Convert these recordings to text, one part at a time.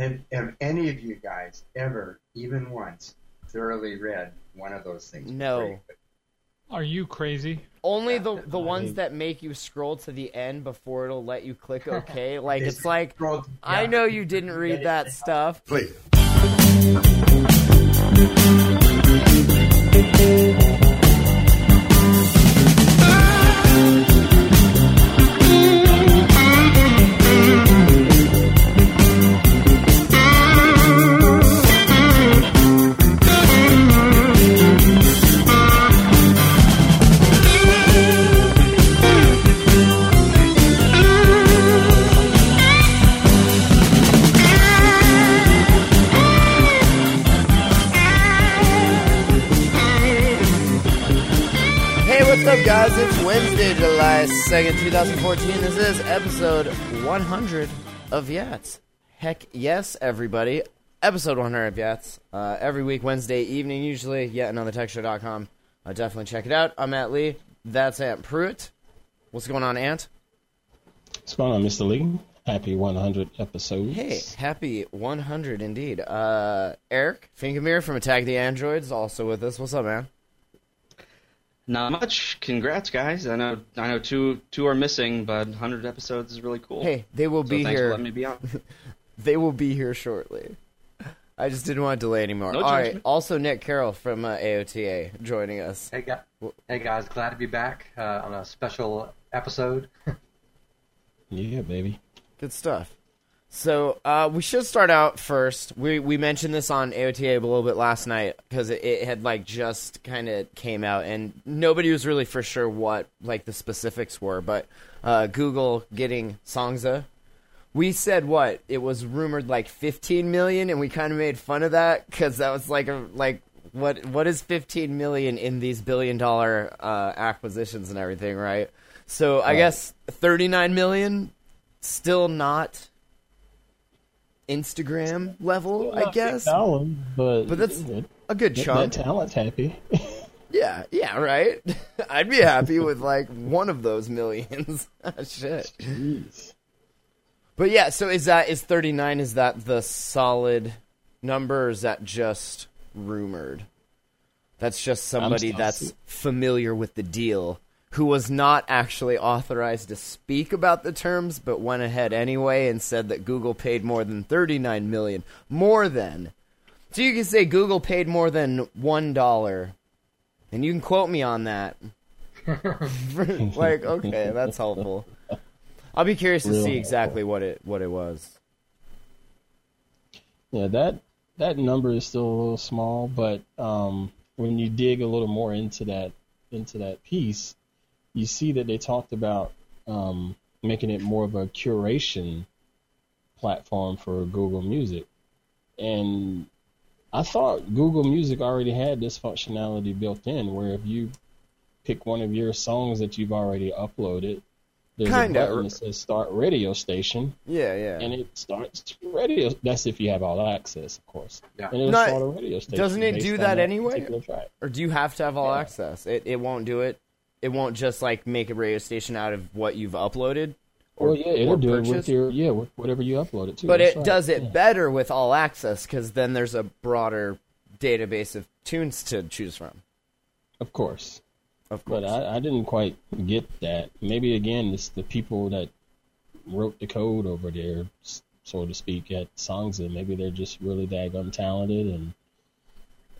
Have, have any of you guys ever, even once, thoroughly read one of those things? No. Are you crazy? Only the the I- ones that make you scroll to the end before it'll let you click OK. Like it's like scroll- I know you didn't read that stuff. Please. 22nd, 2014. This is episode 100 of Yats. Heck yes, everybody. Episode 100 of Yats. Uh, every week, Wednesday evening, usually, yet another techshow.com. Uh, definitely check it out. I'm Matt Lee. That's Ant Pruitt. What's going on, Ant? What's going on, Mr. Lee? Happy 100 episodes. Hey, happy 100 indeed. Uh, Eric Fingamir from Attack the Androids also with us. What's up, man? Not much. Congrats, guys. I know. I know two two are missing, but 100 episodes is really cool. Hey, they will so be thanks for here. letting me be on. They will be here shortly. I just didn't want to delay anymore. No All right. judgment. Also, Nick Carroll from uh, AOTA joining us. Hey, guys. Hey guys, glad to be back uh, on a special episode. Yeah, baby. Good stuff. So uh, we should start out first. We we mentioned this on AOTA a little bit last night because it, it had like just kind of came out and nobody was really for sure what like the specifics were. But uh, Google getting Songza, we said what it was rumored like 15 million, and we kind of made fun of that because that was like a like what what is 15 million in these billion dollar uh, acquisitions and everything, right? So I guess 39 million still not Instagram level, I guess. Dollar, but But that's that, a good that chunk. talent's happy. Yeah, yeah, right. I'd be happy with like one of those millions. Ah, shit. Jeez. But yeah, so is that is 39 is that the solid number or is that just rumored? That's just somebody that's familiar with the deal who was not actually authorized to speak about the terms but went ahead anyway and said that Google paid more than 39 million. More than. So you can say Google paid more than $1 and you can quote me on that. like, okay, that's helpful. I'll be curious to Real see helpful. exactly what it what it was. Yeah, that that number is still a little small, but um, when you dig a little more into that into that piece, you see that they talked about um, making it more of a curation platform for Google Music, and I thought Google Music already had this functionality built in, where if you pick one of your songs that you've already uploaded, there's Kinda. a button that says "Start Radio Station." Yeah, yeah. and it starts radio. That's if you have all access, of course. Yeah. And it'll Not- start a radio station. doesn't it do that anyway? or do you have to have all Yeah. access? It it won't do it. It won't just like make a radio station out of what you've uploaded. Or yeah, it'll or do it with your yeah, with whatever you upload it to. But it right. does it Yeah. better with all access because then there's a broader database of tunes to choose from. of course. Of course. But I, I didn't quite get that. Maybe again, it's the people that wrote the code over there, so to speak, at Songza. Maybe they're just really daggum talented, and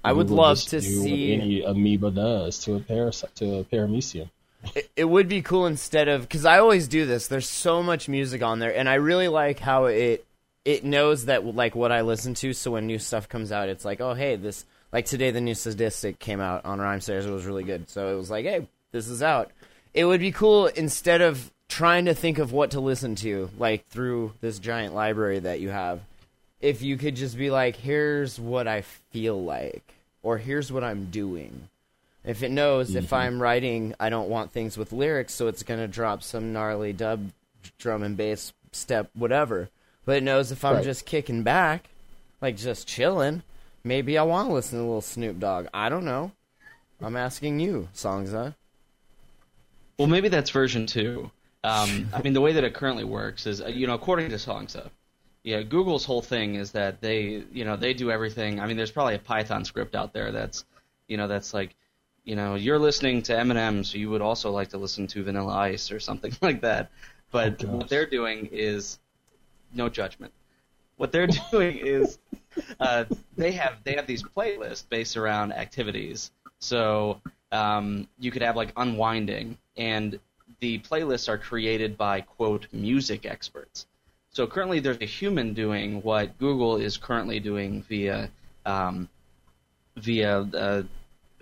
I would love to see. any amoeba does to a paras- to a paramecium. it, it would be cool instead of because I always do this. There's so much music on there, and I really like how it it knows that like what I listen to. So when new stuff comes out, it's like, oh hey, this like today the new statistic came out on Rhymesters. It was really good. So it was like, hey, this is out. It would be cool instead of trying to think of what to listen to like through this giant library that you have. If you could just be like, here's what I feel like, or here's what I'm doing. If it knows if I'm writing, I don't want things with lyrics, so it's gonna drop some gnarly dub, drum and bass step, whatever. But it knows if I'm Right. just kicking back, like just chilling, maybe I want to listen to a little Snoop Dogg. I don't know. I'm asking you, Songza. Well, maybe that's version two. Um, I mean, the way that it currently works is, uh, you know, according to Songza, yeah, Google's whole thing is that they, you know, they do everything. I mean, there's probably a Python script out there that's, you know, that's like, you know, you're listening to Eminem, so you would also like to listen to Vanilla Ice or something like that. But Oh, what they're doing is no judgment. What they're doing is uh, they have they have these playlists based around activities. So um, you could have like unwinding, and the playlists are created by quote music experts. So currently, there's a human doing what Google is currently doing via um, via uh,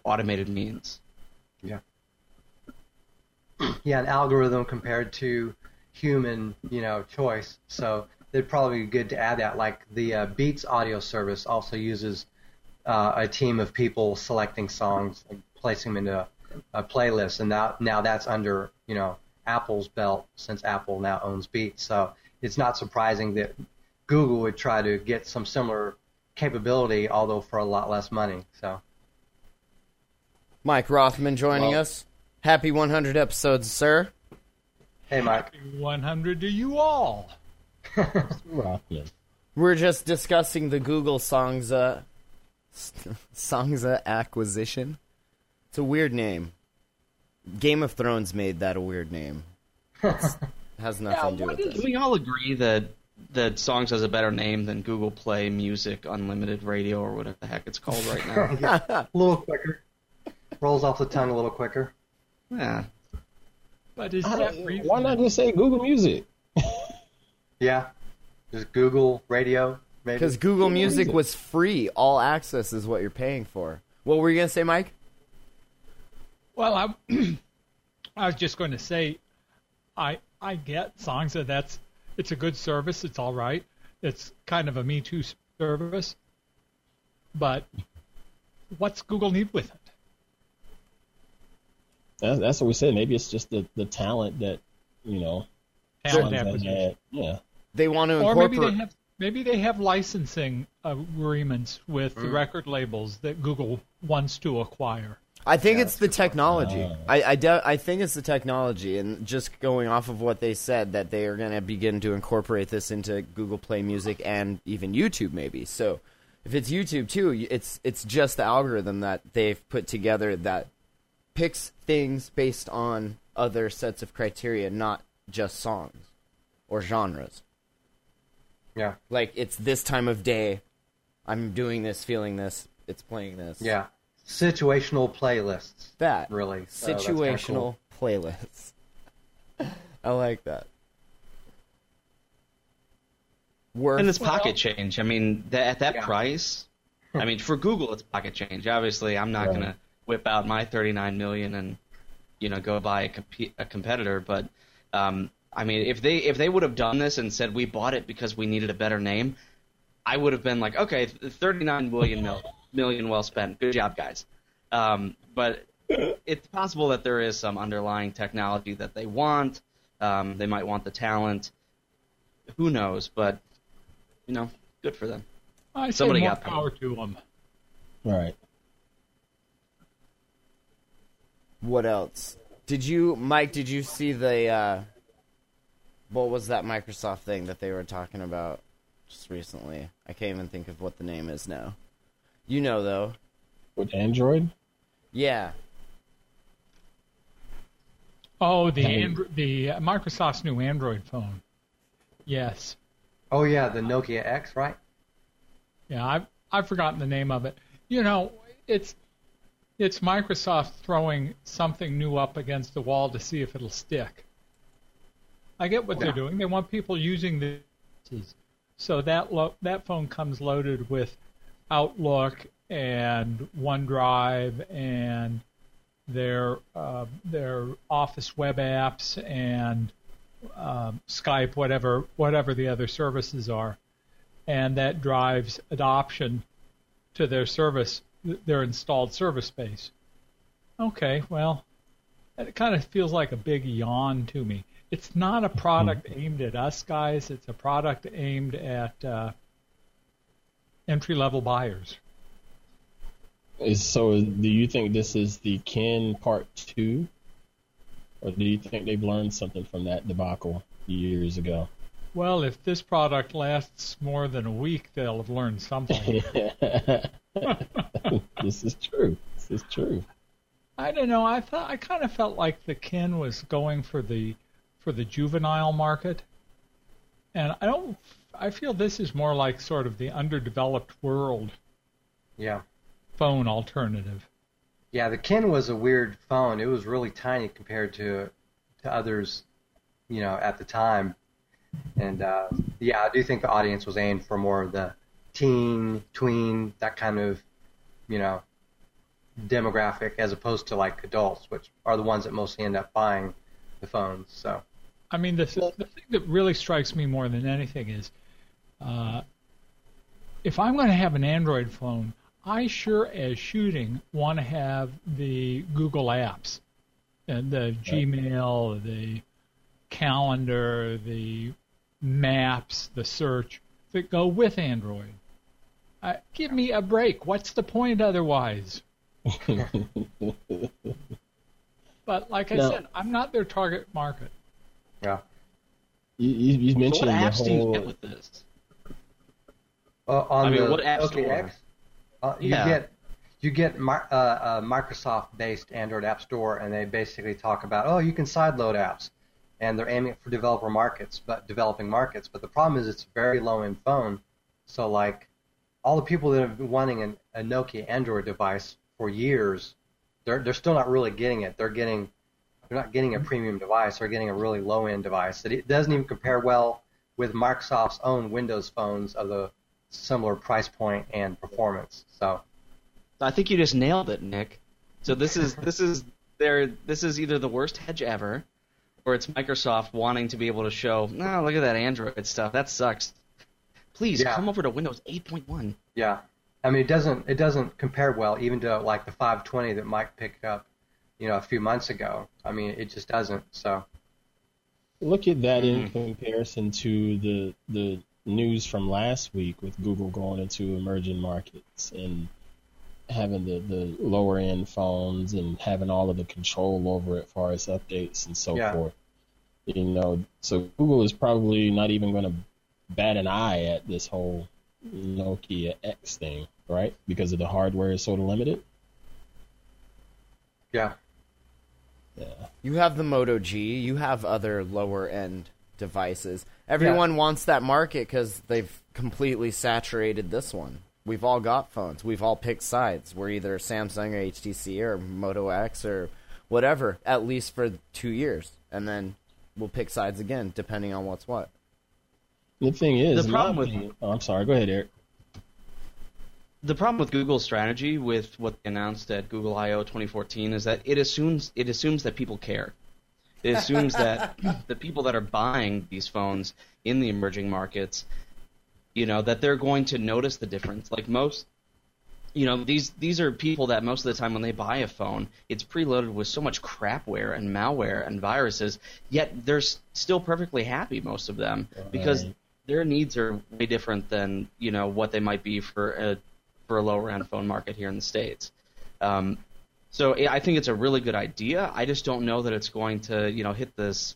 automated means. Yeah, Yeah, an algorithm compared to human, you know, choice. So it'd probably be good to add that. Like the uh, Beats audio service also uses uh, a team of people selecting songs, and placing them into a, a playlist, and now now that's under you know Apple's belt since Apple now owns Beats. So it's not surprising that Google would try to get some similar capability, although for a lot less money. So Mike Rothman joining Well- us. Happy 100 episodes, sir. hey, Mike. Happy 100 to you all. Rothman. We're just discussing the Google Songza Songza acquisition. It's a weird name. Game of Thrones made that a weird name. It's- has nothing to do with Can it. we all agree that that Songza has a better name than Google Play Music Unlimited Radio or whatever the heck it's called right now? a little quicker. Rolls off the tongue a little quicker. yeah. But is that? Why not just say Google Music? Yeah. Just Google Radio, maybe. Because Google Music was free. All access is what you're paying for. What were you going to say, Mike? Well, I, I was just going to say, I I get Songza that that's it's a good service. It's all right. It's kind of a Me Too service, but what's Google need with it? That's, that's what we said. Maybe it's just the, the talent that, you know, Talent Songza acquisition. Yeah. They want to Or incorporate. maybe they have maybe they have licensing agreements with the mm-hmm. record labels that Google wants to acquire. I think it's the technology. I I, de- I think it's the technology, and just going off of what they said that they are going to begin to incorporate this into Google Play Music and even YouTube, maybe. So if it's YouTube too, it's it's just the algorithm that they've put together that picks things based on other sets of criteria, not just songs or genres. yeah. Like it's this time of day, I'm doing this, feeling this, it's playing this. Yeah. Situational playlists, that really. So situational cool. playlists. I like that. Worth And it's pocket change. I mean, th- at that Yeah. price, I mean, for Google, it's pocket change. Obviously, I'm not Right. going to whip out my 39 million and you know go buy a, comp- a competitor. But um, I mean, if they if they would have done this and said we bought it because we needed a better name, I would have been like, okay, 39 million mil- million well spent. Good job, guys. Um, but it's possible that there is some underlying technology that they want. Um, they might want the talent. Who knows? But you know, good for them. I Somebody more got them. power to them. Right. what else? Did you, Mike? Did you see the? Uh, what was that Microsoft thing that they were talking about just recently? I can't even think of what the name is now. You know though. With Android? Yeah. Oh, the Hey. Andro- the uh, Microsoft's new Android phone. Yes. Oh yeah, the Nokia X, right? Yeah, I've I've forgotten the name of it. You know, it's it's Microsoft throwing something new up against the wall to see if it'll stick. I get what they're doing. They want people using the so that lo- that phone comes loaded with Outlook and OneDrive and their uh, their Office web apps and um, Skype, whatever whatever the other services are and that drives adoption to their service, their installed service base. Okay, well, it kind of feels like a big yawn to me. It's not a product aimed at us guys. It's a product aimed at uh, entry level buyers. So? Do you think this is the Kin Part Two, or do you think they've learned something from that debacle years ago? Well, if this product lasts more than a week, they'll have learned something. this is true. This is true. I don't know. I thought I kind of felt like the Kin was going for the for the juvenile market, and I don't. I feel this is more like sort of the underdeveloped world Yeah. phone alternative. Yeah, the Kin was a weird phone. It was really tiny compared to to others, you know, at the time. And uh, yeah, I do think the audience was aimed for more of the teen, tween, that kind of, you know, demographic, as opposed to like adults, which are the ones that mostly end up buying the phones. So I mean, the, the thing that really strikes me more than anything is, uh, if I'm going to have an Android phone, I sure as shooting want to have the Google apps, and the Gmail, the calendar, the maps, the search that go with Android. Uh, give me a break. What's the point otherwise? But like I No. said, I'm not their target market. yeah. You, you, you So mentioned what apps the do you whole. get with this? Uh, on I mean, the what app OKX, store? Uh, you Yeah. get you get mi- uh, uh, Microsoft-based Android App Store, and they basically talk about oh, you can sideload apps, and they're aiming for developer markets, but developing markets. But the problem is it's very low-end phone, so like all the people that have been wanting an, a Nokia Android device for years, they're they're still not really getting it. They're getting they're not getting a premium device. They're getting a really low-end device that it doesn't even compare well with Microsoft's own Windows phones of the similar price point and performance. So I think you just nailed it, Nick. So this is this is their this is either the worst hedge ever, or it's Microsoft wanting to be able to show, no, look at that Android stuff. That sucks. Please Yeah. come over to Windows 8.1. yeah, I mean it doesn't it doesn't compare well even to like the 520 that Mike picked up, you know, a few months ago. I mean it just doesn't. So Look at that in Mhm. comparison to the the news from last week with Google going into emerging markets and having the, the lower end phones and having all of the control over it as far as updates and so Yeah. forth. You know, so Google is probably not even going to bat an eye at this whole Nokia X thing, right? Because of the hardware is sort of limited. yeah, Yeah. You have the Moto G. You have other lower end devices. Everyone wants that market because they've completely saturated this one. We've all got phones. We've all picked sides. We're either Samsung or HTC or Moto X or whatever, at least for two years, and then we'll pick sides again depending on what's what. The thing is, The problem with- opinion- oh, I'm sorry. Go ahead, Eric. The problem with Google's strategy with what they announced at Google I/O 2014 is that it assumes it assumes that people care. It assumes that the people that are buying these phones in the emerging markets, you know, that they're going to notice the difference. Like most, you know, these these are people that most of the time when they buy a phone, it's preloaded with so much crapware and malware and viruses, yet they're still perfectly happy most of them because Right. their needs are way different than you know what they might be for a for a lower end phone market here in the states. Um, so I think it's a really good idea. I just don't know that it's going to you know hit this,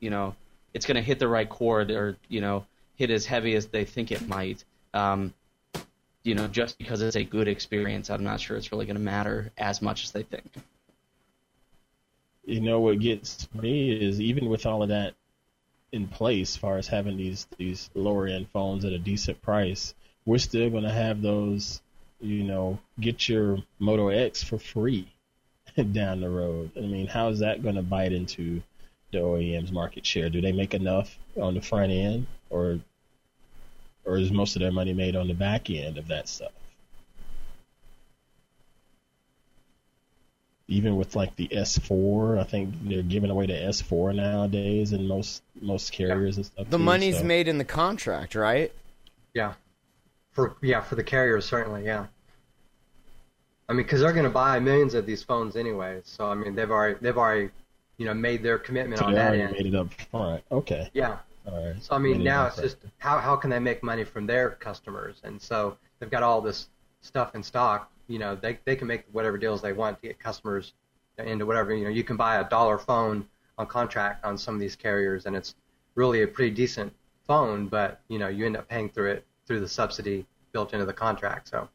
you know, it's going to hit the right chord or you know hit as heavy as they think it might. Um, you know, just because it's a good experience, I'm not sure it's really going to matter as much as they think. you know what gets me is even with all of that in place, as far as having these these lower end phones at a decent price, we're still going to have those. You know, get your Moto X for free down the road. I mean, how is that going to bite into the OEM's market share? Do they make enough on the front end, or or is most of their money made on the back end of that stuff? even with like the S4, I think they're giving away the S4 nowadays in most most carriers and stuff. The too, money's so- made in the contract, right? yeah, for yeah for the carriers certainly yeah. I mean, because they're going to buy millions of these phones anyway, so I mean they've already they've already you know made their commitment So on that end. made it up front. Okay, Yeah, all right. So I mean, Made now it's just how how can they make money from their customers? And so they've got all this stuff in stock. You know, they they can make whatever deals they want to get customers into whatever. You know, you can buy a dollar phone on contract on some of these carriers, and it's really a pretty decent phone, but you know you end up paying through it through the subsidy built into the contract. So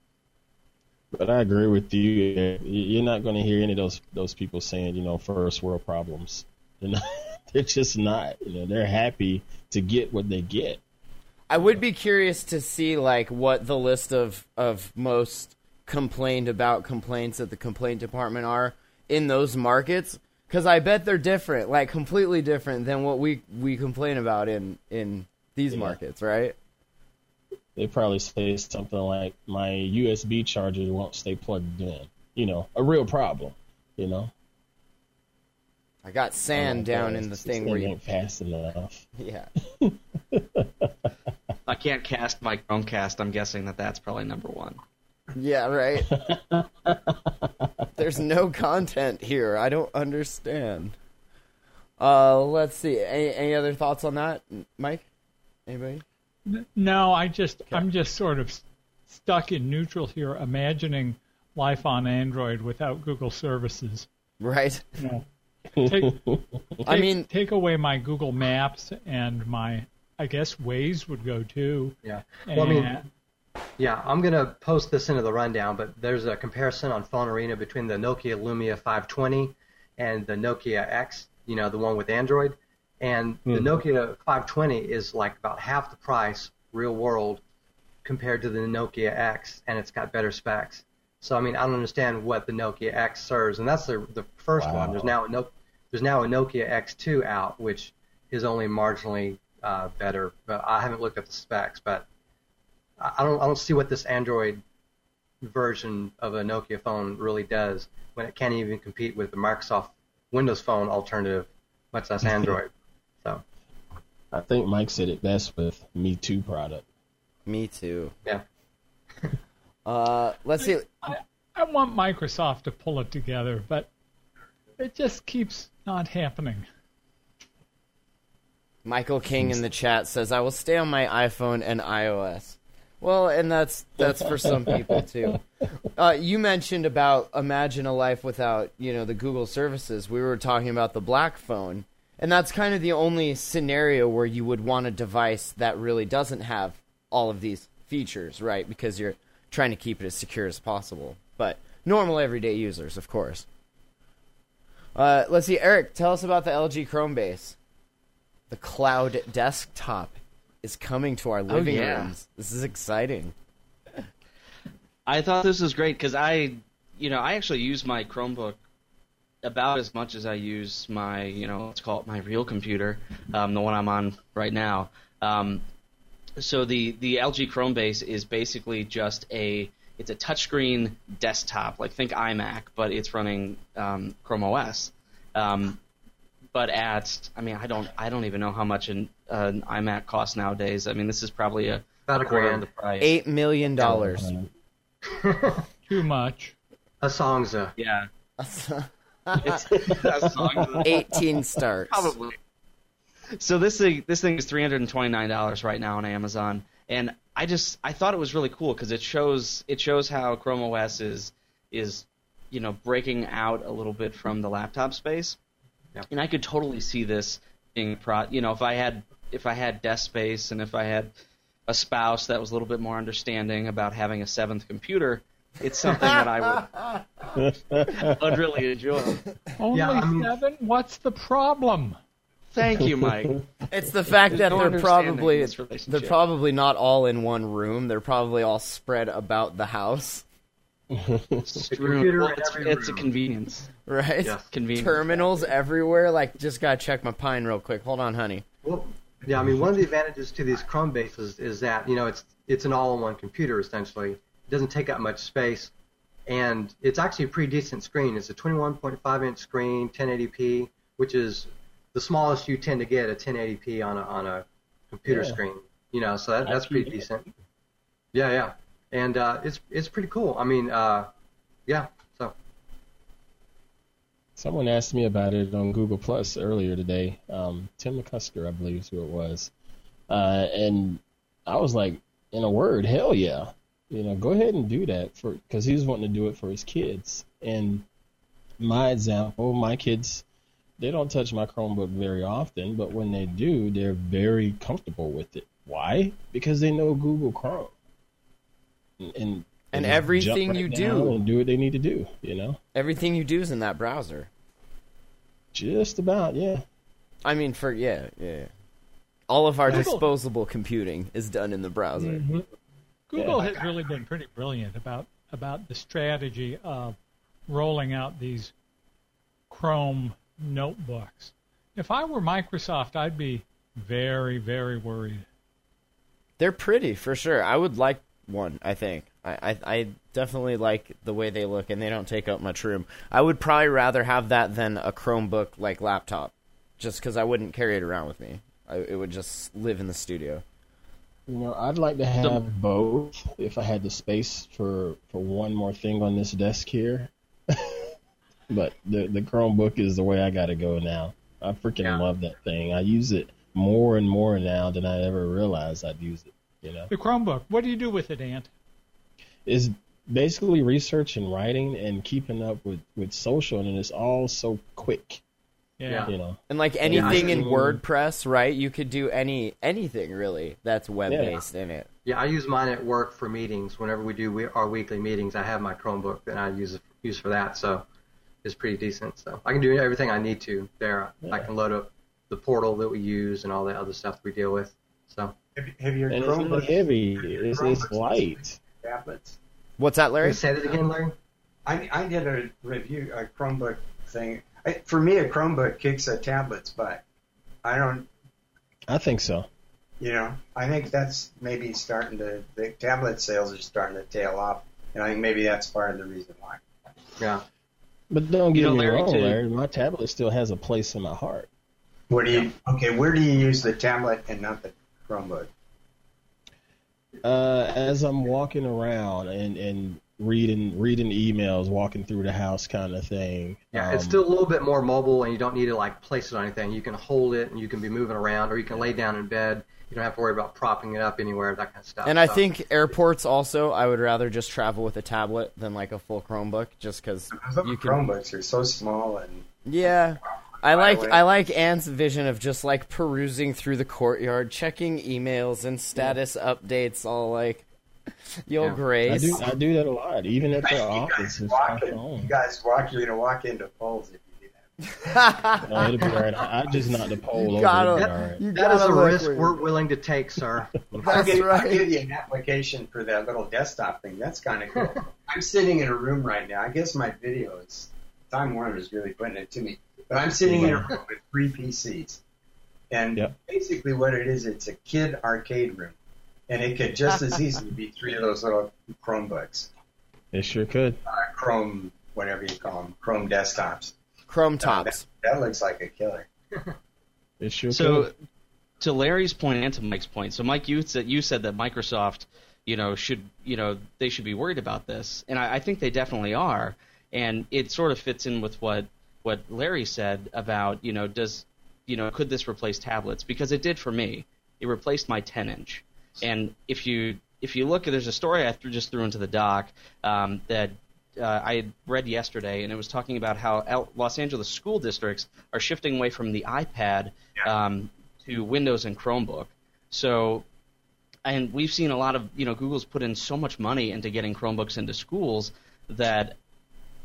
But I agree with you. You- You're not going to hear any of those those people saying, you know, first world problems. They're, not, they're just not. You know, they're happy to get what they get. I would be curious to see like what the list of of most complained about complaints at the complaint department are in those markets because I bet they're different, like completely different than what we we complain about in in these Yeah. markets, right? They probably say something like, "My USB charger won't stay plugged in." You know, a real problem. You know, I got sand Oh, down in the thing thing where you, ain't fast enough. yeah. I can't cast my Chromecast. I'm guessing that that's probably number one. Yeah, right. There's no content here. I don't understand. Uh, let's see. Any, any other thoughts on that, Mike? Anybody? No, I just I'm just sort of stuck in neutral here, imagining life on Android without Google services. Right. You know, take, I mean, take away my Google Maps and my I guess Waze would go too. yeah. And, Well, I mean, Yeah, I'm going to post this into the rundown, but there's a comparison on Phone Arena between the Nokia Lumia 520 and the Nokia X, you know, the one with Android. And the Nokia 520 is like about half the price, real world, compared to the Nokia X, and it's got better specs. So, I mean, I don't understand what the Nokia X serves, and that's the, the first one. There's now a no, there's now a Nokia X2 out, which is only marginally uh, better. But I haven't looked at the specs, but I don't I don't see what this Android version of a Nokia phone really does when it can't even compete with the Microsoft Windows Phone alternative, much less Android. So I think Mike said it best with Me Too product. me too. yeah, Uh, let's see. I, I want Microsoft to pull it together, but it just keeps not happening. Michael King in the chat says, "I will stay on my iPhone and iOS." Well, and that's that's for some people too. Uh, you mentioned about imagine a life without you know the Google services. We were talking about the Black phone, and that's kind of the only scenario where you would want a device that really doesn't have all of these features, right? Because you're trying to keep it as secure as possible. But normal everyday users, of course. Uh, let's see, Eric, tell us about the LG Chrome base. The cloud desktop is coming to our living oh, yeah. rooms. This is exciting. I thought this was great because I, you know, I actually use my Chromebook about as much as I use my, you know, let's call it my real computer, um, the one I'm on right now. Um, so the the LG Chrome base is basically just a it's a touchscreen desktop, like think iMac, but it's running um, Chrome OS. Um, but at, I mean, I don't I don't even know how much an, uh, an iMac costs nowadays. I mean, this is probably a about a quarter of grand. the price. Eight million dollars. Too much. A Songza. Yeah. It's. Eighteen starts. Probably. So this thing, this thing is three hundred and twenty nine dollars right now on Amazon, and I just I thought it was really cool because it shows it shows how Chrome OS is is you know breaking out a little bit from the laptop space, Yeah. and I could totally see this being pro. You know, if I had if I had desk space and if I had a spouse that was a little bit more understanding about having a seventh computer, it's something that I would I'd really enjoy. Only Yeah, seven? What's the problem? Thank you, Mike. It's the fact that no they're probably they're probably not all in one room. They're probably all spread about the house, computer Well, in it's, every it's a convenience. right? Yes. Convenience. Terminals everywhere. Like, just gotta check my pine real quick. Hold on, honey. Well, yeah, I mean, one of the advantages to these Chrome bases is that you know it's it's an all-in-one computer essentially. It doesn't take up much space, and it's actually a pretty decent screen. It's a 21.5 inch screen, 1080p, which is the smallest you tend to get a 1080p on a on a computer Yeah. screen. You know, so that, that's pretty decent. Yeah, yeah, and uh, it's it's pretty cool. I mean, uh, yeah. So Someone asked me about it on Google Plus earlier today. Um, Tim McCusker, I believe, is who it was, uh, and I was like, in a word, hell yeah, you know, go ahead and do that for because he was wanting to do it for his kids. And my example, my kids they don't touch my Chromebook very often, but when they do, they're very comfortable with it. Why? Because they know Google Chrome. And and, And everything jump right you do. and do what they need to do. You know, Everything you do is in that browser. just about yeah. I mean, for yeah, yeah. All of our disposable computing is done in the browser. Mm-hmm. Google Yeah. has really been pretty brilliant about about the strategy of rolling out these Chrome notebooks. If I were Microsoft, I'd be very, very worried. They're pretty for sure. I would like one. I think I, I I definitely like the way they look, and they don't take up much room. I would probably rather have that than a Chromebook like laptop, just because I wouldn't carry it around with me. I, it would just live in the studio. You know, I'd like to have both if I had the space for for one more thing on this desk here. but the the Chromebook is the way I got to go now. I freaking Yeah. love that thing. I use it more and more now than I ever realized I'd use it. You know, The Chromebook, what do you do with it, Ant? it's basically research and writing and keeping up with with social, and it's all so quick. Yeah. You know, And like anything in. Mm. WordPress, right? You could do any anything really that's web based in it. Yeah, I use mine at work for meetings. Whenever we do we, our weekly meetings, I have my Chromebook that I use use for that. So it's pretty decent. So I can do everything I need to there. I can load up the portal that we use and all the other stuff we deal with. So Have, have your and Chromebook not heavy. It's, it's light. tablets? What's that, can Larry? you say that again, Larry? I, I did a review, a Chromebook thing. I, for me, a Chromebook kicks a tablet's butt. I don't, I think so. you know, I think that's maybe starting to, the tablet sales are starting to tail off. And I think maybe that's part of the reason why. Yeah. But don't You get know, me Larry, wrong, to- Larry. My tablet still has a place in my heart. Where do you, okay, where do you use the tablet and not the Chromebook? Uh, as I'm walking around and, and reading reading emails, walking through the house, kind of thing. Yeah, it's Um, still a little bit more mobile, and you don't need to like place it on anything. You can hold it, and you can be moving around, or you can lay down in bed. You don't have to worry about propping it up anywhere, that kind of stuff. And I So- think airports also, I would rather just travel with a tablet than like a full Chromebook, just because Some you can. Chromebooks are so small and Yeah, I like I like Ant's vision of just like perusing through the courtyard, checking emails and status updates, all like, "Yo, Yeah. I Grace." do I do that a lot, even at the you office. guys walk in, you guys walk, you're gonna walk into polls if you do that. No, it'll be all right. I, I just knocked the pole You over. gotta- It'll be you that is a risk we're willing to take, sir. I'll That's give, I'll give you an application for that little desktop thing. That's kind of cool. I'm sitting in a room right now. I guess my video is Time Warner is really putting it to me. But I'm sitting in a room with three PCs, and Yep. basically what it is, it's a kid arcade room, and it could just as easily be three of those little Chromebooks, It sure could. uh, Chrome, whatever you call them, Chrome desktops. Chrome Uh, tops. that, that looks like a killer. It sure So, could. to Larry's point and to Mike's point, so Mike, you said you said that Microsoft, you know, should you know they should be worried about this, and I, I think they definitely are, and it sort of fits in with what what Larry said about you know does you know could this replace tablets because it did for me. It replaced my 10 inch, and if you if you look, there's a story I just threw into the doc um, that uh, I had read yesterday, and it was talking about how L- Los Angeles school districts are shifting away from the iPad um, to Windows and Chromebook. So, and we've seen a lot of you know Google's put in so much money into getting Chromebooks into schools that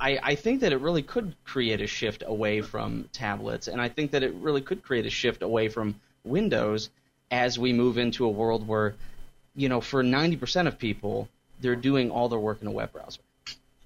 I, I think that it really could create a shift away from tablets, and I think that it really could create a shift away from Windows as we move into a world where, you know, for 90% of people, they're doing all their work in a web browser.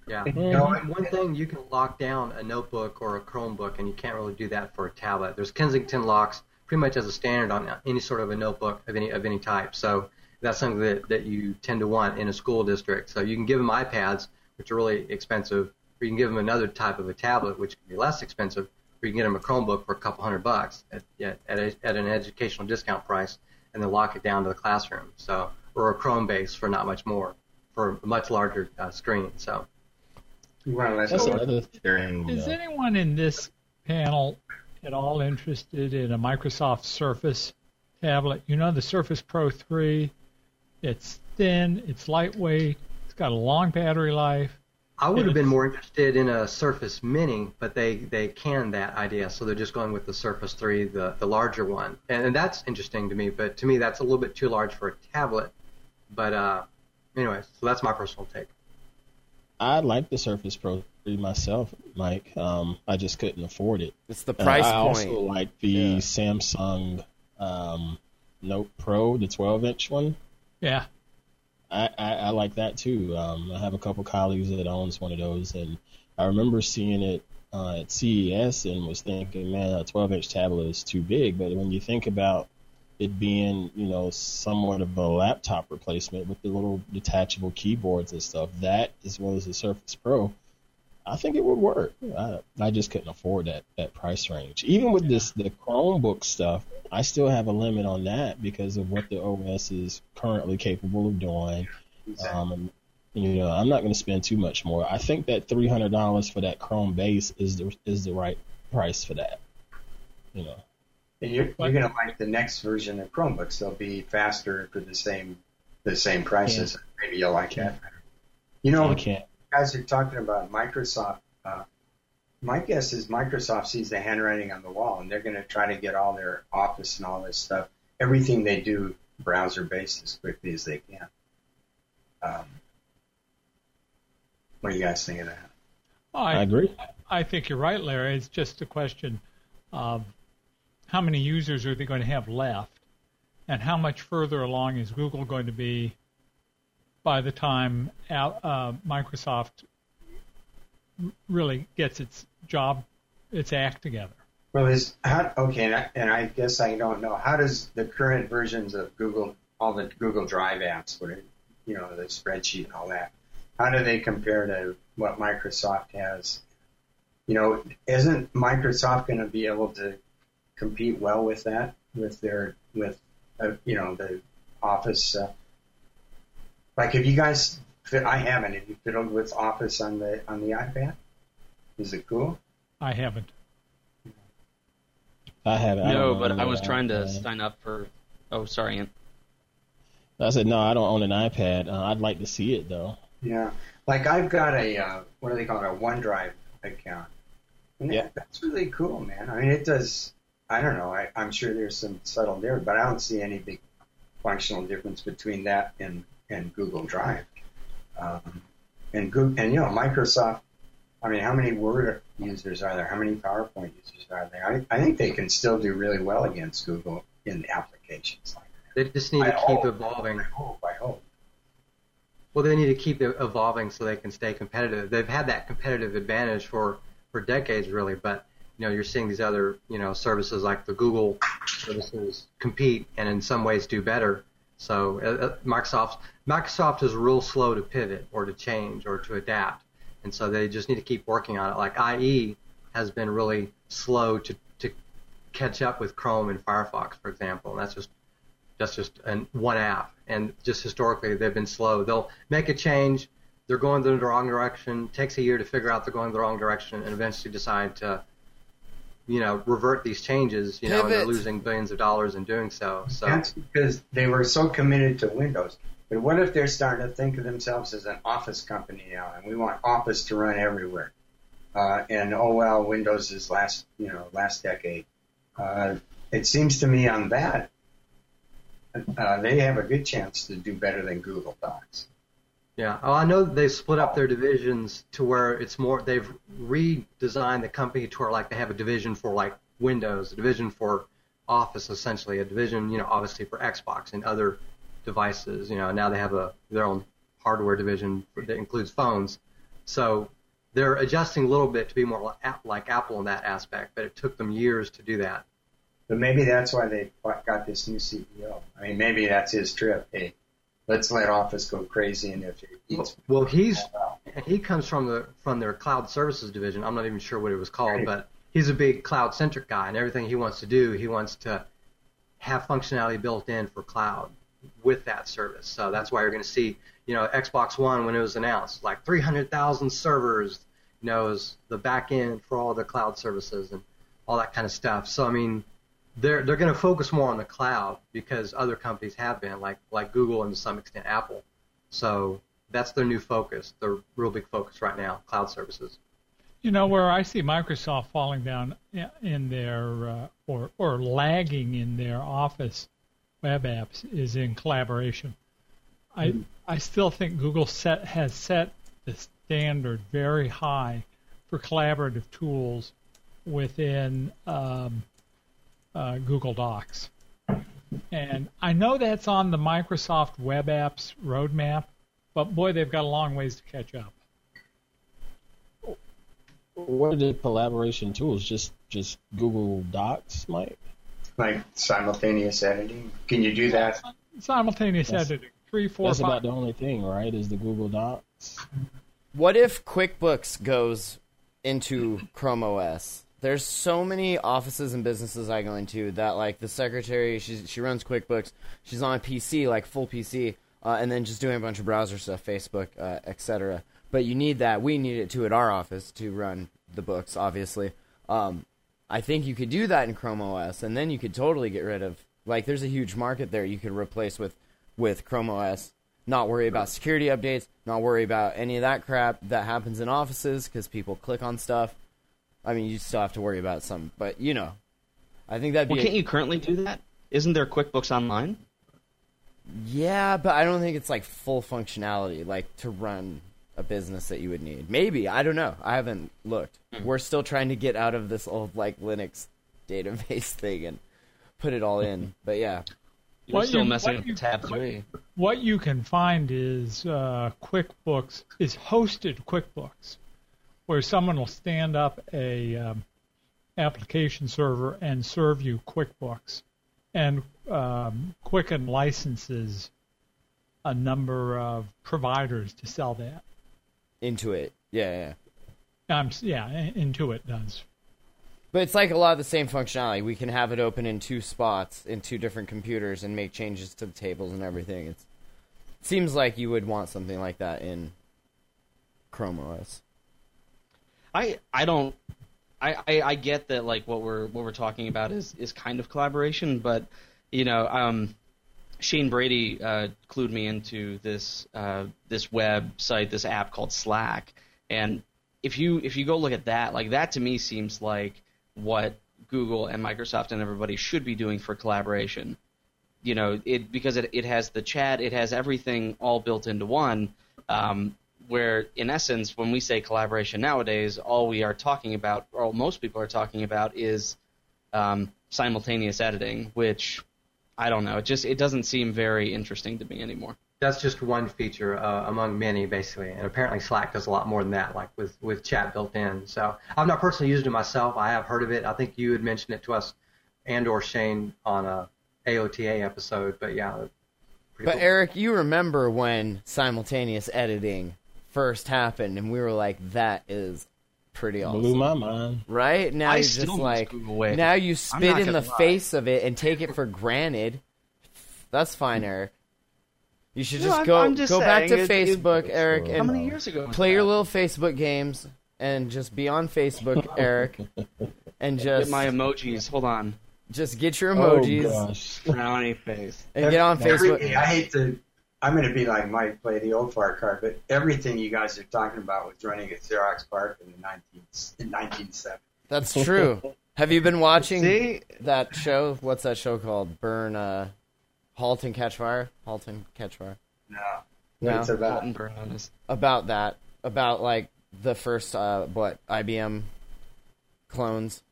Yeah. Mm-hmm. You You know, know, one thing you can lock down a notebook or a Chromebook, and you can't really do that for a tablet. There's Kensington locks pretty much as a standard on any sort of a notebook of any of any type. So that's something that, that you tend to want in a school district. So you can give them iPads, which are really expensive, or you can give them another type of a tablet, which can be less expensive, or you can get them a Chromebook for a couple hundred bucks at at, at, a, at an educational discount price, and then lock it down to the classroom. So or a Chrome base for not much more, for a much larger uh, screen. So. You want That's go another thing. Is anyone in this panel at all interested in a Microsoft Surface tablet? You know the Surface Pro 3. It's thin, it's lightweight, it's got a long battery life, I would have been more interested in a Surface Mini, but they they canned that idea, so they're just going with the Surface 3, the the larger one, and, and that's interesting to me. But to me, that's a little bit too large for a tablet. But uh, anyway, so that's my personal take. I like the Surface Pro 3 myself, Mike. Um, I just couldn't afford it. It's the Uh, price I point. also like the Yeah. Samsung um, Note Pro, the 12 inch one. Yeah. I, I, I like that too. Um, I have a couple colleagues that owns one of those, and I remember seeing it uh, at CES and was thinking, man, a 12 inch tablet is too big. But when you think about it being, you know, somewhat of a laptop replacement with the little detachable keyboards and stuff, that as well as the Surface Pro, I think it would work. I, I just couldn't afford that that price range. Even with this the Chromebook stuff, I still have a limit on that because of what the OS is currently capable of doing. Um, you know, I'm not going to spend too much more. I think that three hundred dollars for that Chrome base is the is the right price for that. You know, And you're, you're going to like the next version of Chromebooks. They'll be faster for the same the same prices. Maybe you'll like that. You know, I can't. Guys are talking about Microsoft. Uh, my guess is Microsoft sees the handwriting on the wall, and they're going to try to get all their Office and all this stuff, everything they do browser based as quickly as they can. Um, what do you guys think of that? I I, agree. I think you're right, Larry. It's just a question of how many users are they going to have left, and how much further along is Google going to be by the time uh, Microsoft really gets its job, its act together. Well, is okay, and I, and I guess I don't know how does the current versions of Google, all the Google Drive apps, what you know, the spreadsheet and all that, how do they compare to what Microsoft has? You know, isn't Microsoft going to be able to compete well with that, with their, with, uh, you know, the Office? Uh, like, have you guys? Fit, I haven't. Have you fiddled with Office on the on the iPad? Is it cool? I haven't. I haven't. No, don't but I was trying to sign up for. Oh, sorry. Ian. I said no. I don't own an iPad. Uh, I'd like to see it though. Yeah, like I've got a uh, what do they call it, a OneDrive account. And Yeah. that, that's really cool, man. I mean, it does. I don't know. I, I'm sure there's some subtle difference, but I don't see any big functional difference between that and and Google Drive. Um, and Google, and you know, Microsoft. I mean, how many Word users are there? How many PowerPoint users are there? I, I think they can still do really well against Google in the applications like They just need to keep hope. evolving. I hope. I hope. Well, they need to keep evolving so they can stay competitive. They've had that competitive advantage for for decades, really. But you know, you're seeing these other you know services like the Google services compete and in some ways do better. So uh, uh, Microsoft Microsoft is real slow to pivot or to change or to adapt, and so they just need to keep working on it. Like IE has been really slow to to catch up with Chrome and Firefox, for example. And that's just that's just an, one app, and just historically they've been slow. They'll make a change, they're going in the wrong direction. Takes a year to figure out they're going the wrong direction, and eventually decide to, you know, revert these changes. You know, and they're losing billions of dollars in doing so. So That's because they were so committed to Windows. But what if they're starting to think of themselves as an Office company now, and we want Office to run everywhere? Uh, and oh well, Windows is last, you know, last decade. Uh, it seems to me on that, uh, they have a good chance to do better than Google Docs. Yeah. Oh, I know they split up their divisions to where it's more. They've redesigned the company to where like they have a division for like Windows, a division for Office, essentially a division, you know, obviously for Xbox and other devices. You know, now they have a their own hardware division that includes phones. So they're adjusting a little bit to be more like Apple in that aspect, but it took them years to do that. But maybe that's why they got this new CEO. I mean, maybe that's his trip. Hey, let's let Office go crazy, and if it eats Well, he's he comes from the from their cloud services division. I'm not even sure what it was called, but he's a big cloud centric guy, and everything he wants to do, he wants to have functionality built in for cloud with that service. So that's why you're going to see, you know, Xbox One when it was announced, like 300,000 servers, you know, the back end for all the cloud services and all that kind of stuff. So I mean, they're they're going to focus more on the cloud because other companies have been, like like Google and to some extent Apple. So that's their new focus, their real big focus right now, cloud services. You know where I see Microsoft falling down in their uh, or or lagging in their Office web apps is in collaboration. I I still think Google set has set the standard very high for collaborative tools within um, uh, Google Docs. And I know that's on the Microsoft Web Apps roadmap, but boy, they've got a long ways to catch up. What are the collaboration tools? Just just Google Docs, Mike? Like simultaneous editing? Can you do that? Simultaneous That's- editing. Three, four, That's five. about the only thing, right? Is the Google Docs? What if QuickBooks goes into Chrome OS? There's so many offices and businesses I go into that like the secretary, she she runs QuickBooks. She's on a PC, like full PC, uh, and then just doing a bunch of browser stuff, Facebook, uh, etc. But you need that. We need it too at our office to run the books, obviously. Um, I think you could do that in Chrome OS, and then you could totally get rid of like there's a huge market there you could replace with with Chrome OS. Not worry about security updates, not worry about any of that crap that happens in offices because people click on stuff. I mean, you still have to worry about some, but you know, I think that'd Well, a- can't you currently do that? Isn't there QuickBooks Online? yeah, but I don't think it's like full functionality like to run a business that you would need. Maybe I don't know. I haven't looked. We're still trying to get out of this old like Linux database thing and put it all in. But yeah, You're What still you- messing what with you- tab what- three. What you can find is uh, QuickBooks is hosted QuickBooks, where someone will stand up a um, application server and serve you QuickBooks, and um, Quicken licenses a number of providers to sell that. Into it. Yeah, yeah. Um, yeah, Intuit does. But it's like a lot of the same functionality. We can have it open in two spots in two different computers and make changes to the tables and everything. It's, it seems like you would want something like that in Chrome OS. I I don't I, I I get that like what we're what we're talking about is is kind of collaboration, but you know um, Shane Brady uh, clued me into this uh, this website, this app called Slack, and if you if you go look at that, like that to me seems like what Google and Microsoft and everybody should be doing for collaboration. You know, it because it it has the chat, it has everything all built into one. Um, where in essence, when we say collaboration nowadays, all we are talking about, or most people are talking about, is um, simultaneous editing, which I don't know. It just it doesn't seem very interesting to me anymore. That's just one feature uh, among many, basically. And apparently Slack does a lot more than that, like with, with chat built in. So I've not personally used it myself. I have heard of it. I think you had mentioned it to us and or Shane on a AOTA episode. But yeah, But cool. Eric, you remember when simultaneous editing first happened, and we were like, "That is pretty awesome." Blew my mind. Right now, I you're still just like Google now you spit in the lie. face of it and take it for granted. That's fine, Eric. You should No, just I'm- go I'm just go back to saying, it- it- Facebook, Eric, How and many years ago? play your little Facebook games and just be on Facebook, Eric, and Get just my emojis. Hold on. just get your Oh emojis gosh. Frowny face. and get on Every- Facebook. I hate to. I'm going to be like Mike, play the old fart card, but everything you guys are talking about was running at Xerox PARC in the 19, in 1970. That's true. Have you been watching See, that show? What's that show called? Burn, uh, Halt and Catch Fire. Halt and Catch Fire. No, No. it's about Alton Burn on this. about that about like the first uh what IBM clones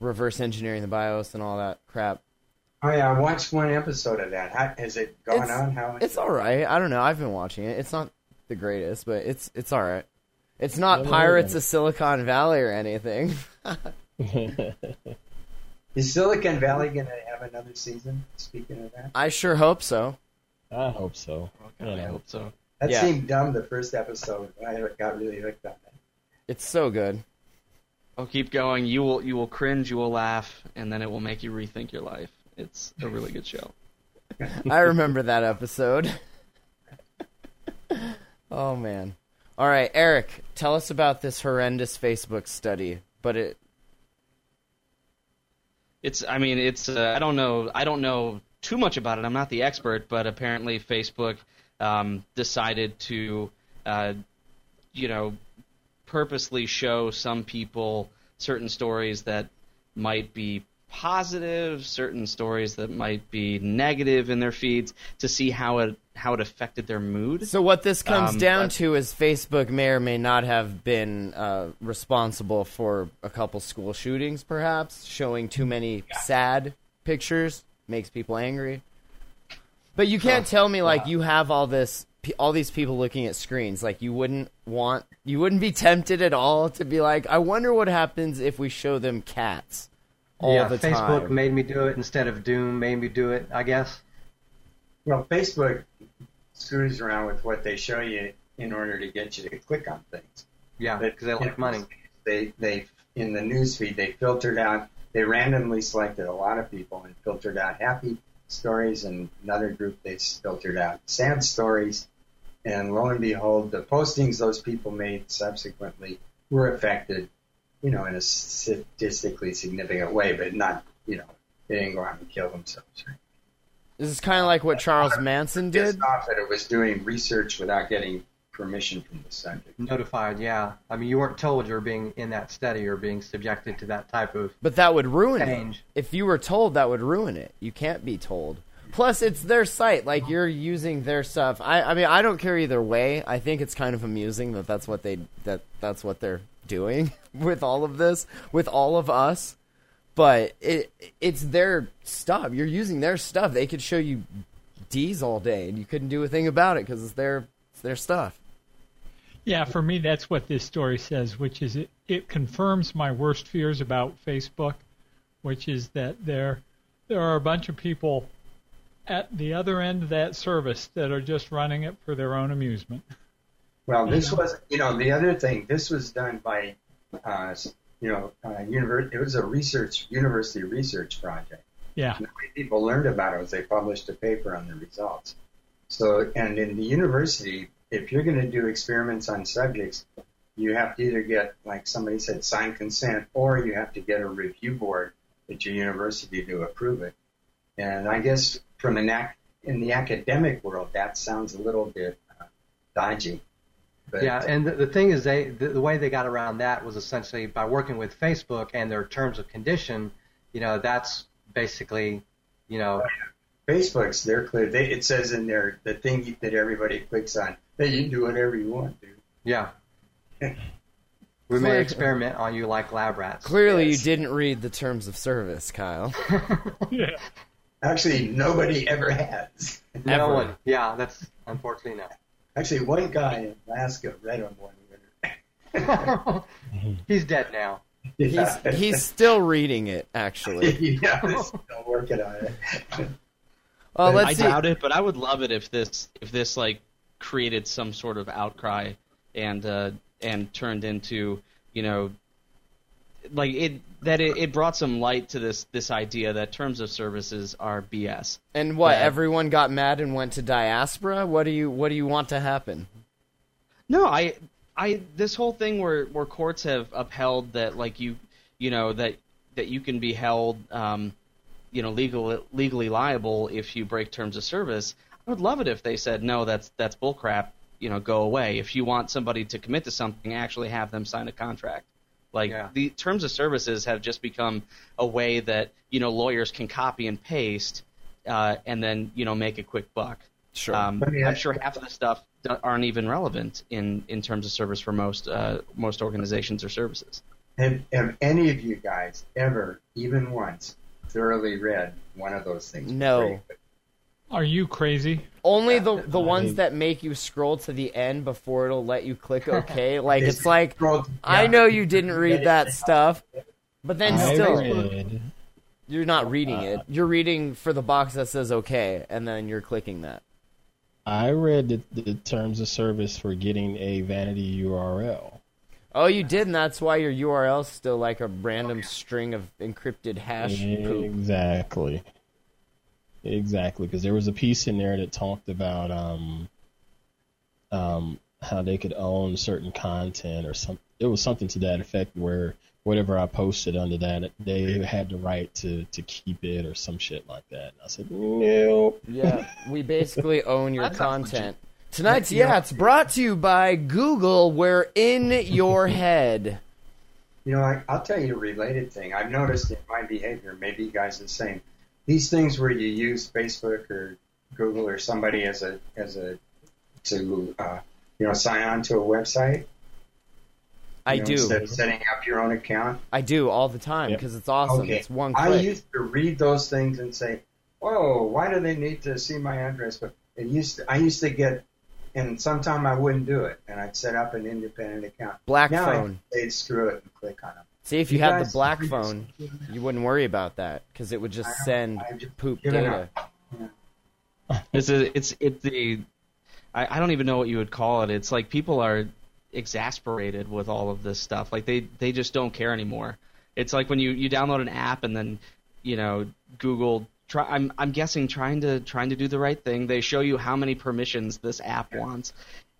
reverse engineering the BIOS and all that crap. Oh yeah, I watched one episode of that. How, has it gone It's- on? How It's all right. I don't know. I've been watching it. It's not the greatest, but it's it's all right. It's not Never Pirates of of Silicon Valley or anything. is Silicon Valley going to have another season? Speaking of that, I sure hope so. I hope so. Okay, I Yeah. hope so. that Yeah. seemed dumb the first episode. but I got really hooked on that. It's so good. I'll keep going. You will you will cringe, you will laugh, and then it will make you rethink your life. It's a really good show. I remember that episode. oh man. All right, Eric, tell us about this horrendous Facebook study. But it It's I mean it's uh, I don't know I don't know too much about it. I'm not the expert, but apparently Facebook um, decided to, uh, you know, purposely show some people certain stories that might be positive, certain stories that might be negative in their feeds to see how it how it affected their mood. So what this comes Um, down to is Facebook may or may not have been uh, responsible for a couple school shootings, perhaps showing too many sad pictures makes people angry. But you can't tell me like you have all this, all these people looking at screens. Like you wouldn't want, you wouldn't be tempted at all to be like, I wonder what happens if we show them cats all yeah, the Facebook time. made me do it instead of Doom made me do it. I guess. Well, Facebook screws around with what they show you in order to get you to click on things. Yeah, because they like money. They they in the newsfeed they filtered out. They randomly selected a lot of people and filtered out happy stories, and another group they filtered out sad stories. And lo and behold, the postings those people made subsequently were affected, you know, in a statistically significant way, but not, you know, they didn't go out and kill themselves. Right? This is kind of like what Charles Manson did. Pissed off that it was doing research without getting permission from the subject. Notified, yeah. I mean, you weren't told you were being in that study or being subjected to that type of But that would ruin it. change. If you were told, that would ruin it. You can't be told. Plus, it's their site. Like you're using their stuff. I, I mean, I don't care either way. I think it's kind of amusing that that's what they that that's what they're doing with all of this, with all of us. But it it's their stuff. You're using their stuff. They could show you D's all day, and you couldn't do a thing about it because it's their it's their stuff. Yeah, for me, that's what this story says, which is it, it confirms my worst fears about Facebook, which is that there there are a bunch of people at the other end of that service that are just running it for their own amusement. Well, this was, you know, the other thing. This was done by, uh, you know, uh, univer- It was a research university research project. Yeah, And the way people learned about it was they published a paper on the results. So, and in the university, if you're going to do experiments on subjects, you have to either get, like somebody said, signed consent, or you have to get a review board at your university to approve it. And I guess from an ac- in the academic world, that sounds a little bit uh, dodgy. But Yeah, and the, the thing is, they the, the way they got around that was essentially by working with Facebook and their terms of condition. You know, that's basically, you know, Facebook's they're clear. They, it says in there the thing that everybody clicks on that you can do whatever you want, dude. yeah. We may experiment on you like lab rats. Clearly, Yes. you didn't read the terms of service, Kyle. yeah. Actually, nobody ever has. No one. Yeah, that's unfortunately no. Actually, one guy in Alaska read them one winter. He's dead now. He's Yeah. he's still reading it. Actually, yeah, they're still working on it. uh, let's I see. doubt it, but I would love it if this if this like created some sort of outcry and uh, and turned into you know like it that it, it brought some light to this this idea that terms of services are BS. And what? Everyone got mad and went to diaspora. What do you What do you want to happen? No, I I this whole thing where where courts have upheld that like you you know that that you can be held um, you know legal legally liable if you break terms of service. I would love it if they said no, that's that's bullcrap. You know, go away. If you want somebody to commit to something, actually have them sign a contract. Like Yeah. the terms of services have just become a way that you know lawyers can copy and paste uh, and then you know make a quick buck. Sure. Um, Let I'm sure half of the stuff aren't even relevant in, in terms of service for most uh, most organizations or services. Have, have any of you guys ever, even once, thoroughly read one of those things? No. Are you crazy? Only the the ones I- that make you scroll to the end before it'll let you click OK. Like They it's like scrolled- I know you didn't read that stuff, but then I still read. you're not reading it. Uh, you're reading for the box that says OK, and then you're clicking that. I read the, the terms of service for getting a vanity URL. Oh, you did, and that's why your URL's still like a random string of encrypted hash poop. Exactly. Exactly, because there was a piece in there that talked about um, um, how they could own certain content or some. It was something to that effect where whatever I posted under that, they had the right to to keep it or some shit like that. And I said, nope. Yeah, we basically own your content. Tonight's yeah, it's brought to you by Google. We're in your head. You know, I, I'll tell you a related thing. I've noticed in my behavior, maybe you guys are the same. These things where you use Facebook or Google or somebody as a as a to uh, you know sign on to a website. I know, do. Instead of setting up your own account. I do all the time Yep. because it's awesome. Okay. It's one Click. I used to read those things and say, "Whoa, why do they need to see my address?" But it used to, I used to get, and sometime I wouldn't do it, and I'd set up an independent account. Black now phone. I say screw it and click on them. See, if you, You had the black phone, just- you wouldn't worry about that because it would just I send I've just poop data. up. It's a, it's it's the I, I don't even know what you would call it. It's like people are exasperated with all of this stuff. Like they they just don't care anymore. It's like when you you download an app and then you know Google try I'm I'm guessing trying to trying to do the right thing. They show you how many permissions this app wants.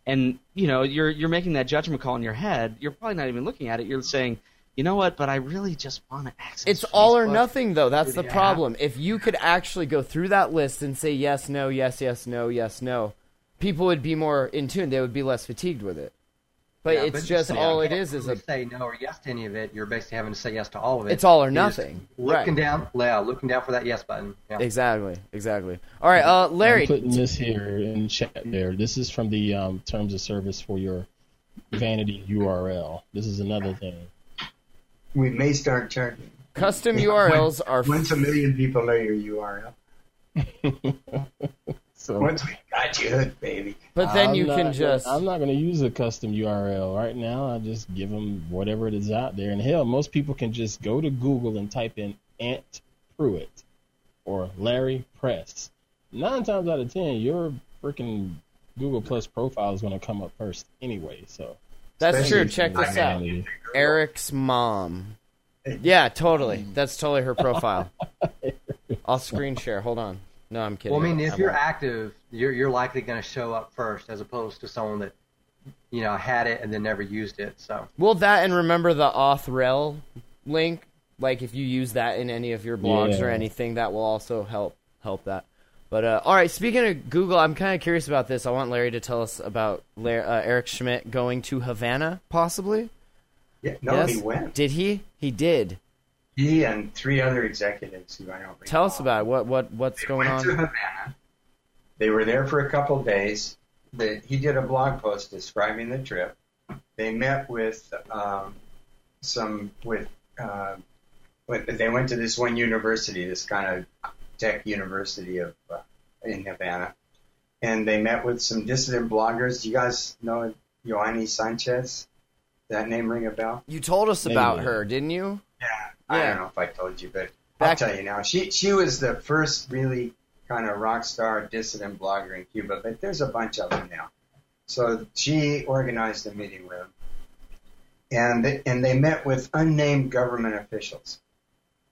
And you know, you're you're making that judgment call in your head. You're probably not even looking at it. You're saying, "You know what, but I really just want to access It's all or nothing, though. That's the the problem. If you could actually go through that list and say yes, no, yes, yes, no, yes, no, people would be more in tune. They would be less fatigued with it. But Yeah, it's but just you all it is is a. say no or yes to any of it. You're basically having to say yes to all of it. It's all or You're nothing. Looking Right. down, yeah, looking down for that yes button. Yeah. Exactly, exactly. All right, uh, Larry. I'm putting this here in chat there. This is from the um, terms of service for your vanity URL. This is another thing. We may start charging. Custom URLs are Once a million people know your URL. So Once we got you hooked, baby. But then I'm you can just. I'm not going to use a custom URL right now. I just give them whatever it is out there. And hell, most people can just go to Google and type in Ant Pruitt or Larry Press. Nine times out of ten, your freaking Google Plus profile is going to come up first anyway. So That's Especially true. Check this out. Eric's mom. Yeah, totally. Mm. That's totally her profile. I'll screen share. Hold on. No, I'm kidding. Well, I mean, if I you're won't. active, you're you're likely going to show up first, as opposed to someone that you know had it and then never used it. So Well, that and remember the Auth.rel link. Like if you use that in any of your blogs or anything, that will also help help that. But uh, all right, speaking of Google, I'm kind of curious about this. I want Larry to tell us about Lar- uh, Eric Schmidt going to Havana, possibly. Yeah, no, yes, he went. Did he? He did. He and three other executives who I don't Tell us about it. what what what's They going went to. Havana. They were there for a couple days. The, he did a blog post describing the trip. They met with um, some with, uh, with. They went to this one university, this kind of tech university of uh, in Havana, and they met with some dissident bloggers. Do you guys know Yoani Sanchez? That name ring a bell? You told us Maybe. about her, didn't you? Yeah, I don't know if I told you, but Back- I'll tell you now. She she was the first really kind of rock star dissident blogger in Cuba, but there's a bunch of them now. So she organized a meeting with them, and they, and they met with unnamed government officials,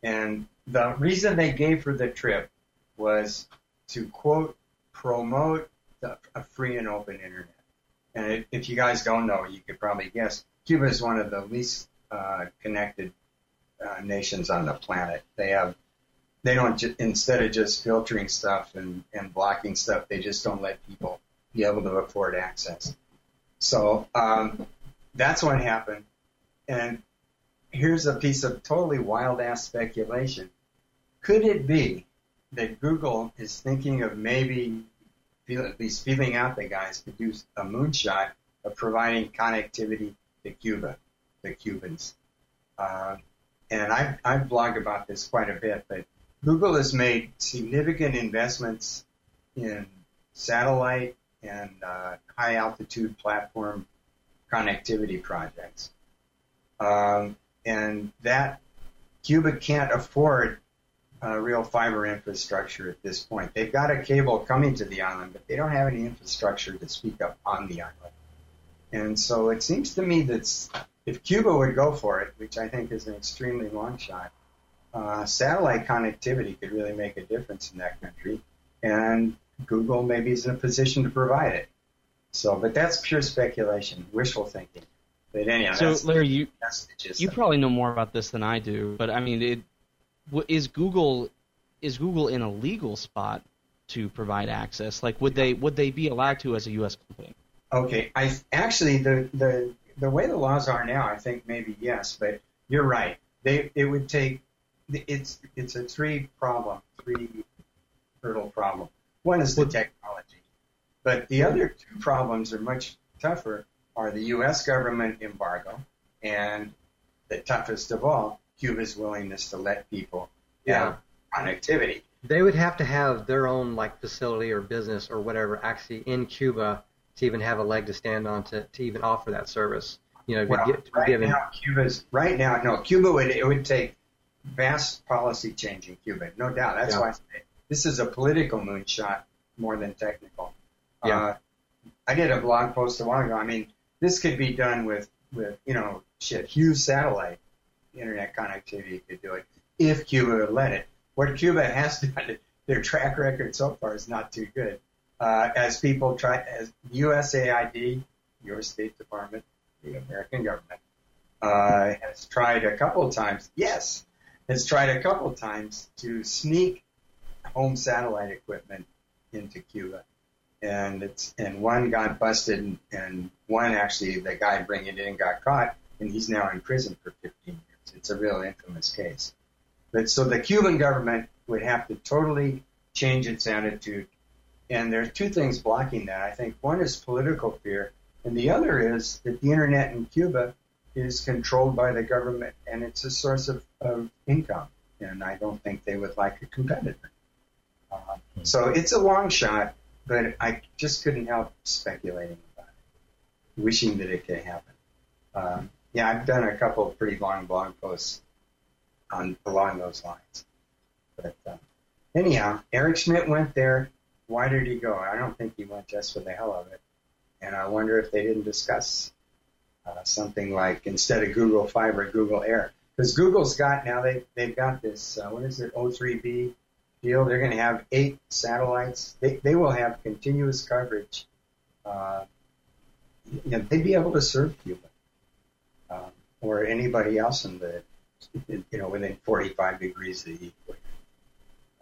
and the reason they gave for the trip was to quote promote the, a free and open internet. And if- if you guys don't know, you could probably guess Cuba is one of the least uh, connected uh, nations on the planet. They have, they don't ju- instead of just filtering stuff and, and blocking stuff, they just don't let people be able to afford access. So um, that's what happened. And here's a piece of totally wild ass speculation. Could it be that Google is thinking of maybe feel, at least feeling out the guys to do a moonshot of providing connectivity to Cuba, the Cubans? Uh, and I, I blog about this quite a bit, but Google has made significant investments in satellite and uh, high altitude platform connectivity projects. Um, and that Cuba can't afford uh, real fiber infrastructure at this point. They've got a cable coming to the island, but they don't have any infrastructure to speak up on the island. And so it seems to me that if Cuba would go for it, which I think is an extremely long shot, uh, satellite connectivity could really make a difference in that country, and Google maybe is in a position to provide it. So, but that's pure speculation, wishful thinking. But anyhow, So, that's, Larry, you that's the gist. you probably know more about this than I do, but I mean, it is Google is Google in a legal spot to provide access? Like, would they would they be allowed to as a U.S. company? Okay, I actually the the the way the laws are now, I think maybe yes, but you're right. They it would take it's it's a three problem, three hurdle problem. One is the technology, but the other two problems are much tougher. Are the U.S. government embargo and the toughest of all, Cuba's willingness to let people have connectivity. They would have to have their own like facility or business or whatever actually in Cuba to even have a leg to stand on to, to even offer that service. You know, Well, get, right given. now, Cuba's right now. No, Cuba would it would take vast policy change in Cuba, no doubt. That's Yeah. why I say this is a political moonshot more than technical. Yeah. Uh, I did a blog post a while ago. I mean, this could be done with with you know shit, huge satellite internet connectivity could do it if Cuba let it. What Cuba has done, their track record so far is not too good. Uh, as people try, as USAID, your State Department, the American government, uh, has tried a couple of times, yes, has tried a couple of times to sneak home satellite equipment into Cuba. And it's, and one got busted and, and one actually, the guy bringing it in got caught and he's now in prison for 15 It's a real infamous case. But so the Cuban government would have to totally change its attitude. And there's two things blocking that. I think one is political fear, and the other is that the internet in Cuba is controlled by the government and it's a source of, of income. And I don't think they would like a competitor. Uh, so it's a long shot, but I just couldn't help speculating about it, wishing that it could happen. Um, yeah, I've done a couple pretty long blog posts on along those lines. But uh, anyhow, Eric Schmidt went there. Why did he go? I don't think he went just for the hell of it. And I wonder if they didn't discuss uh, something like instead of Google Fiber, Google Air. Because Google's got now they they've got this uh, what is it O3B deal. They're going to have eight satellites. They they will have continuous coverage. Uh, you know, they'd be able to serve Cuba um, or anybody else in the you know within 45 degrees of the equator.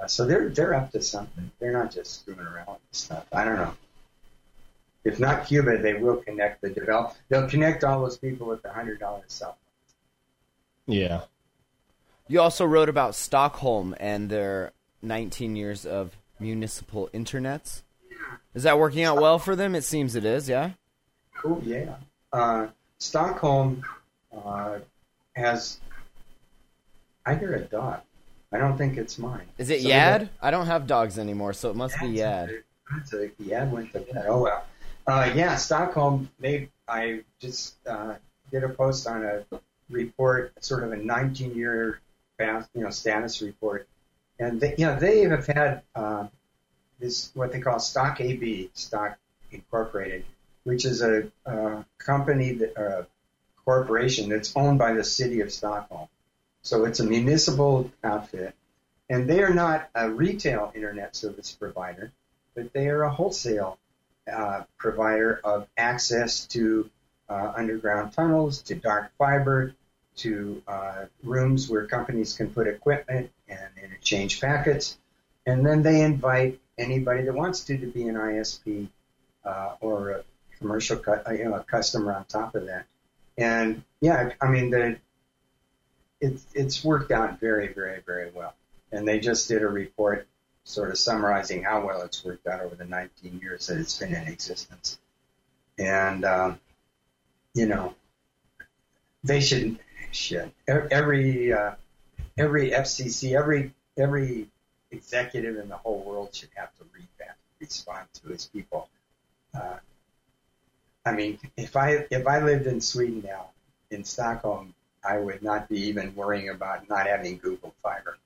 Uh, so they're they're up to something. They're not just screwing around with stuff. I don't know. If not Cuba, they will connect the develop. They'll connect all those people with the hundred dollar cell. phones. Yeah. You also wrote about Stockholm and their 19 years of municipal internets. Is that working out well for them? It seems it is, yeah? Cool, yeah. Uh, Stockholm uh, has. I hear a dog. I don't think it's mine. Is it So Yad? I don't have dogs anymore, so it must be Yad. That's a, Yad went to bed. Oh well. Uh, yeah, Stockholm. They. I just uh, did a post on a report, sort of a 19-year, fast, you know, status report, and they, you know, they have had uh, this what they call Stokab, Stock Incorporated, which is a, a company that a corporation that's owned by the city of Stockholm. So it's a municipal outfit, and they are not a retail internet service provider, but they are a wholesale uh, provider of access to uh, underground tunnels, to dark fiber, to uh, rooms where companies can put equipment and interchange packets, and then they invite anybody that wants to to be an ISP uh, or a commercial, uh, you know, customer on top of that. And yeah, I mean the it's it's worked out very, very, very well. And they just did a report sort of summarizing how well it's worked out over the 19 years that it's been in existence. And um, you know, they should should every uh, every FCC, every every executive in the whole world should have to read that, respond to his people. Uh, I mean, if I if I lived in Sweden now, in Stockholm, I would not be even worrying about not having Google Fiber,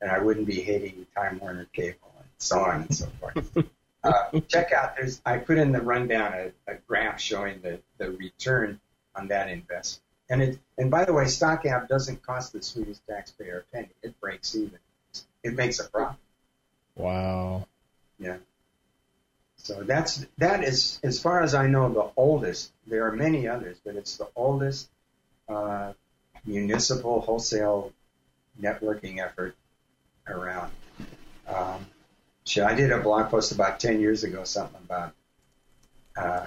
and I wouldn't be hating Time Warner Cable and so on and so forth. uh, check out there's I put in the rundown a, a graph showing the, the return on that investment. And it and by the way, Stokab doesn't cost the Swedish taxpayer a penny. It breaks even. It makes a profit. Wow. Yeah. So that's that is as far as I know the oldest. There are many others, but it's the oldest uh, municipal wholesale networking effort around. Um, I did a blog post about 10 years ago, something about, uh,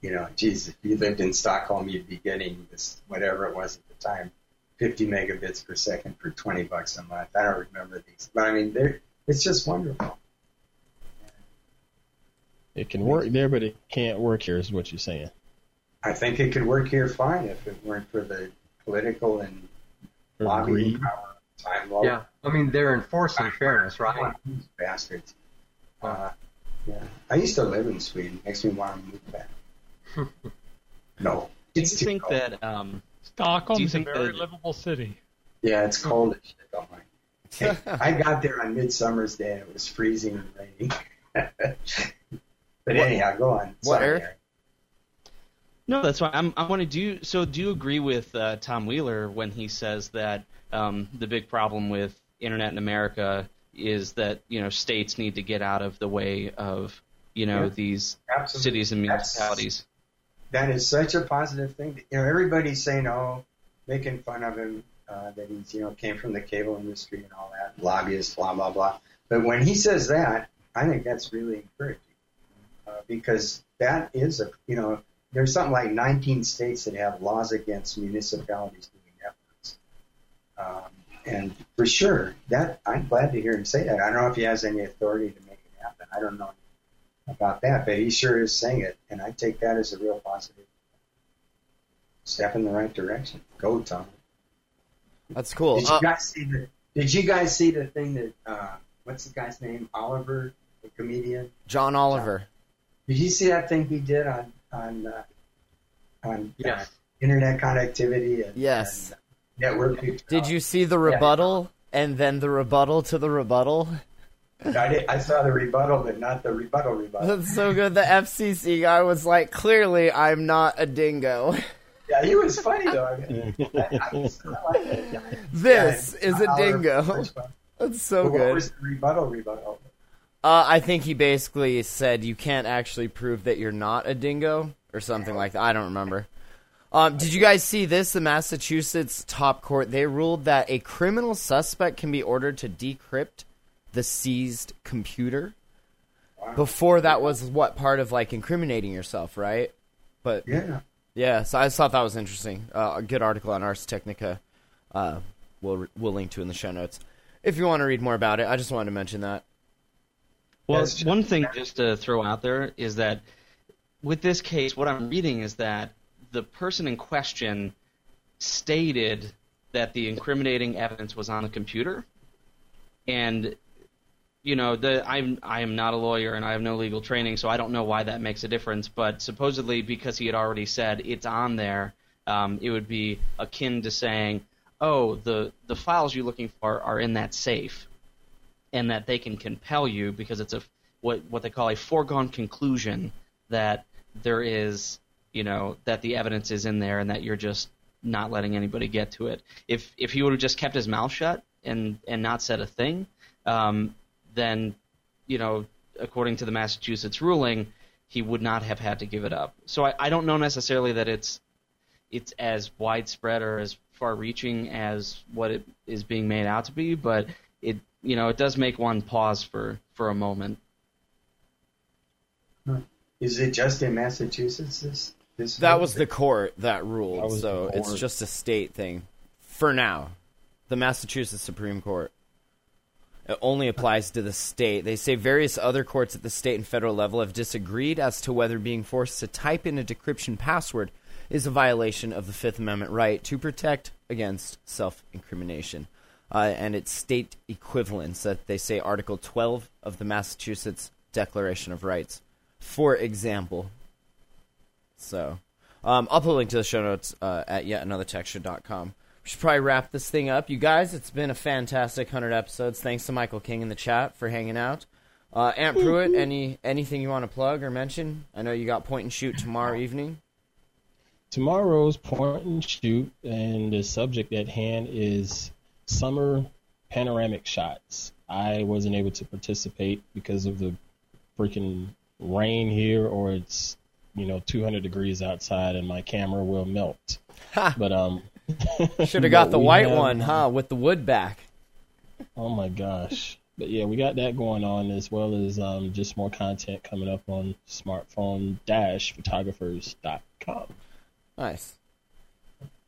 you know, geez, if you lived in Stockholm, you'd be getting this, whatever it was at the time, 50 megabits per second for 20 bucks a month. I don't remember these, but I mean, it's just wonderful. It can work there, but it can't work here, is what you're saying. I think it could work here fine if it weren't for the political and Or lobbying greed. power. Time well, Yeah, I mean they're enforcing fairness, right? These bastards. Uh, yeah, I used to live in Sweden. Makes me want to move back. no, Do you think cold. that um, Stockholm's Do a very that- livable city. Yeah, it's cold as shit. Don't mind. Hey, I got there on Midsummer's Day and it was freezing and raining. but anyhow, go on. What, Sorry, Eric? Eric. No, that's why I'm. I want to do. So, do you agree with uh, Tom Wheeler when he says that um, the big problem with internet in America is that you know states need to get out of the way of you know Yeah. these Absolutely. cities and municipalities. that is such a positive thing. You know, everybody's saying, "Oh, making fun of him uh, that he's you know came from the cable industry and all that, lobbyist, blah blah blah." But when he says that, I think that's really encouraging uh, because that is a you know there's something like 19 states that have laws against municipalities doing networks, um, and for sure that I'm glad to hear him say that. I don't know if he has any authority to make it happen. I don't know about that, but he sure is saying it, and I take that as a real positive step in the right direction. Go, Tom. That's cool. Did you Uh, guys see the? Did you guys see the thing that? Uh, what's the guy's name? Oliver, the comedian. John Oliver. Did you see that thing he did on on uh, on Yes. uh, internet connectivity? And, Yes. and network. people? Did you see the rebuttal and then the rebuttal to the rebuttal? I, did, I saw the rebuttal, but not the rebuttal rebuttal. That's so good. The FCC guy was like, "Clearly, I'm not a dingo. Yeah, he was funny though. I, mean, I, I, was- I like that. This Yeah, is a dingo." That's so But what good. was the rebuttal rebuttal? Uh, I think he basically said you can't actually prove that you're not a dingo or something like that. I don't remember. Um, did you guys see this? The Massachusetts top court they ruled that a criminal suspect can be ordered to decrypt the seized computer. Before that was what part of like incriminating yourself, right? But Yeah. yeah, so I just thought that was interesting. Uh, a good article on Ars Technica. Uh, we'll we'll link to in the show notes if you want to read more about it. I just wanted to mention that. Well, one thing just to throw out there is that with this case, what I'm reading is that the person in question stated that the incriminating evidence was on the computer, and you know, the I'm I am not a lawyer and I have no legal training, so I don't know why that makes a difference. But supposedly, because he had already said it's on there, um, it would be akin to saying, "Oh, the the files you're looking for are in that safe." And that they can compel you because it's a what what they call a foregone conclusion that there is you know that the evidence is in there and that you're just not letting anybody get to it. If if he would have just kept his mouth shut and and not said a thing, um, then you know according to the Massachusetts ruling, he would not have had to give it up. So I, I don't know necessarily that it's it's as widespread or as far-reaching as what it is being made out to be, but you know it does make one pause for for a moment. Is it just in Massachusetts? This this That was the court that ruled, That so it's just a state thing for now. The Massachusetts Supreme Court. It only applies to the state. They say various other courts at the state and federal level have disagreed as to whether being forced to type in a decryption password is a violation of the Fifth Amendment right to protect against self incrimination. Uh, and its state equivalents that they say Article 12 of the Massachusetts Declaration of Rights. For example, so, um, I'll put a link to the show notes uh, at yetanothertechshow.com. We should probably wrap this thing up. You guys, it's been a fantastic 100 episodes. Thanks to Michael King in the chat for hanging out. Uh, Ant Pruitt, any anything you want to plug or mention? I know you got point and shoot tomorrow evening. Tomorrow's point and shoot, and the subject at hand is summer panoramic shots. I wasn't able to participate because of the freaking rain here, or it's you know 200 degrees outside, and my camera will melt. Ha! But um, Should have got the white have- one, huh? With the wood back. Oh my gosh. but yeah, we got that going on as well as um, just more content coming up on smartphone-photographers.com. Nice.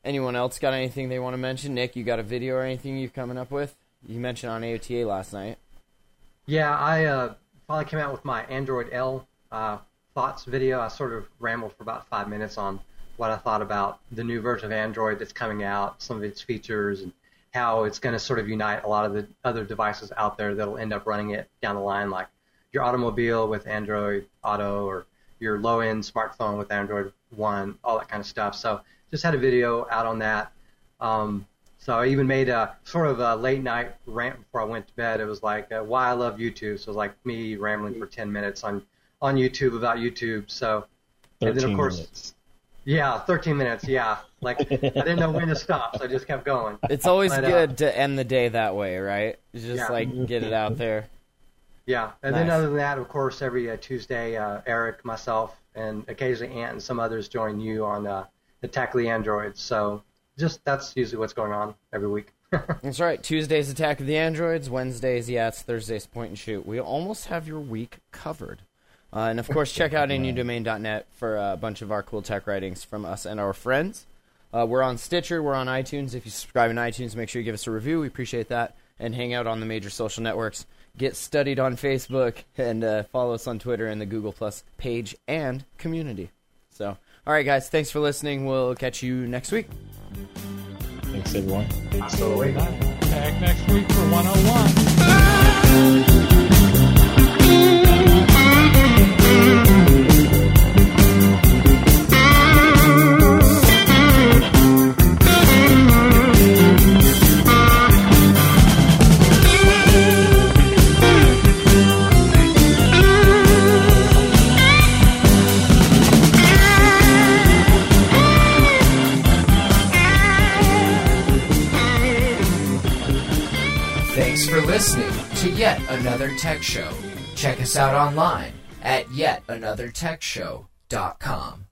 Anyone else got anything they want to mention? Nick, you got a video or anything you're coming up with? You mentioned on AOTA last night. Yeah, I uh, finally came out with my Android L uh, thoughts video. I sort of rambled for about five minutes on what I thought about the new version of Android that's coming out, some of its features, and how it's going to sort of unite a lot of the other devices out there that'll end up running it down the line, like your automobile with Android Auto or your low-end smartphone with Android One, all that kind of stuff. So just had a video out on that. Um, so I even made a sort of a late night rant before I went to bed. It was like uh, why I love YouTube. So it was like me rambling for 10 minutes on on YouTube about YouTube. So and then of course, minutes. yeah, 13 minutes. Yeah, like I didn't know when to stop, so I just kept going. It's always But, uh, good to end the day that way, right? Just Yeah. like get it out there. Yeah, and then other than that, of course, every uh, Tuesday, uh, Eric, myself, and occasionally Ant and some others join you on uh, Attack of the Androids. So just that's usually what's going on every week. That's right. Tuesdays Attack of the Androids. Wednesdays, yeah, it's Thursdays Point and Shoot. We almost have your week covered. Uh, and of course, check out inyodomain.net for a bunch of our cool tech writings from us and our friends. Uh, we're on Stitcher. We're on iTunes. If you subscribe in iTunes, make sure you give us a review. We appreciate that. And hang out on the major social networks. Get studied on Facebook and uh, follow us on Twitter and the Google Plus page and community. So, all right, guys, thanks for listening. We'll catch you next week. Thanks, everyone. Hasta luego. Back next week for 101. listening to yet another tech show. Check us out online at yetanothertechshow.com.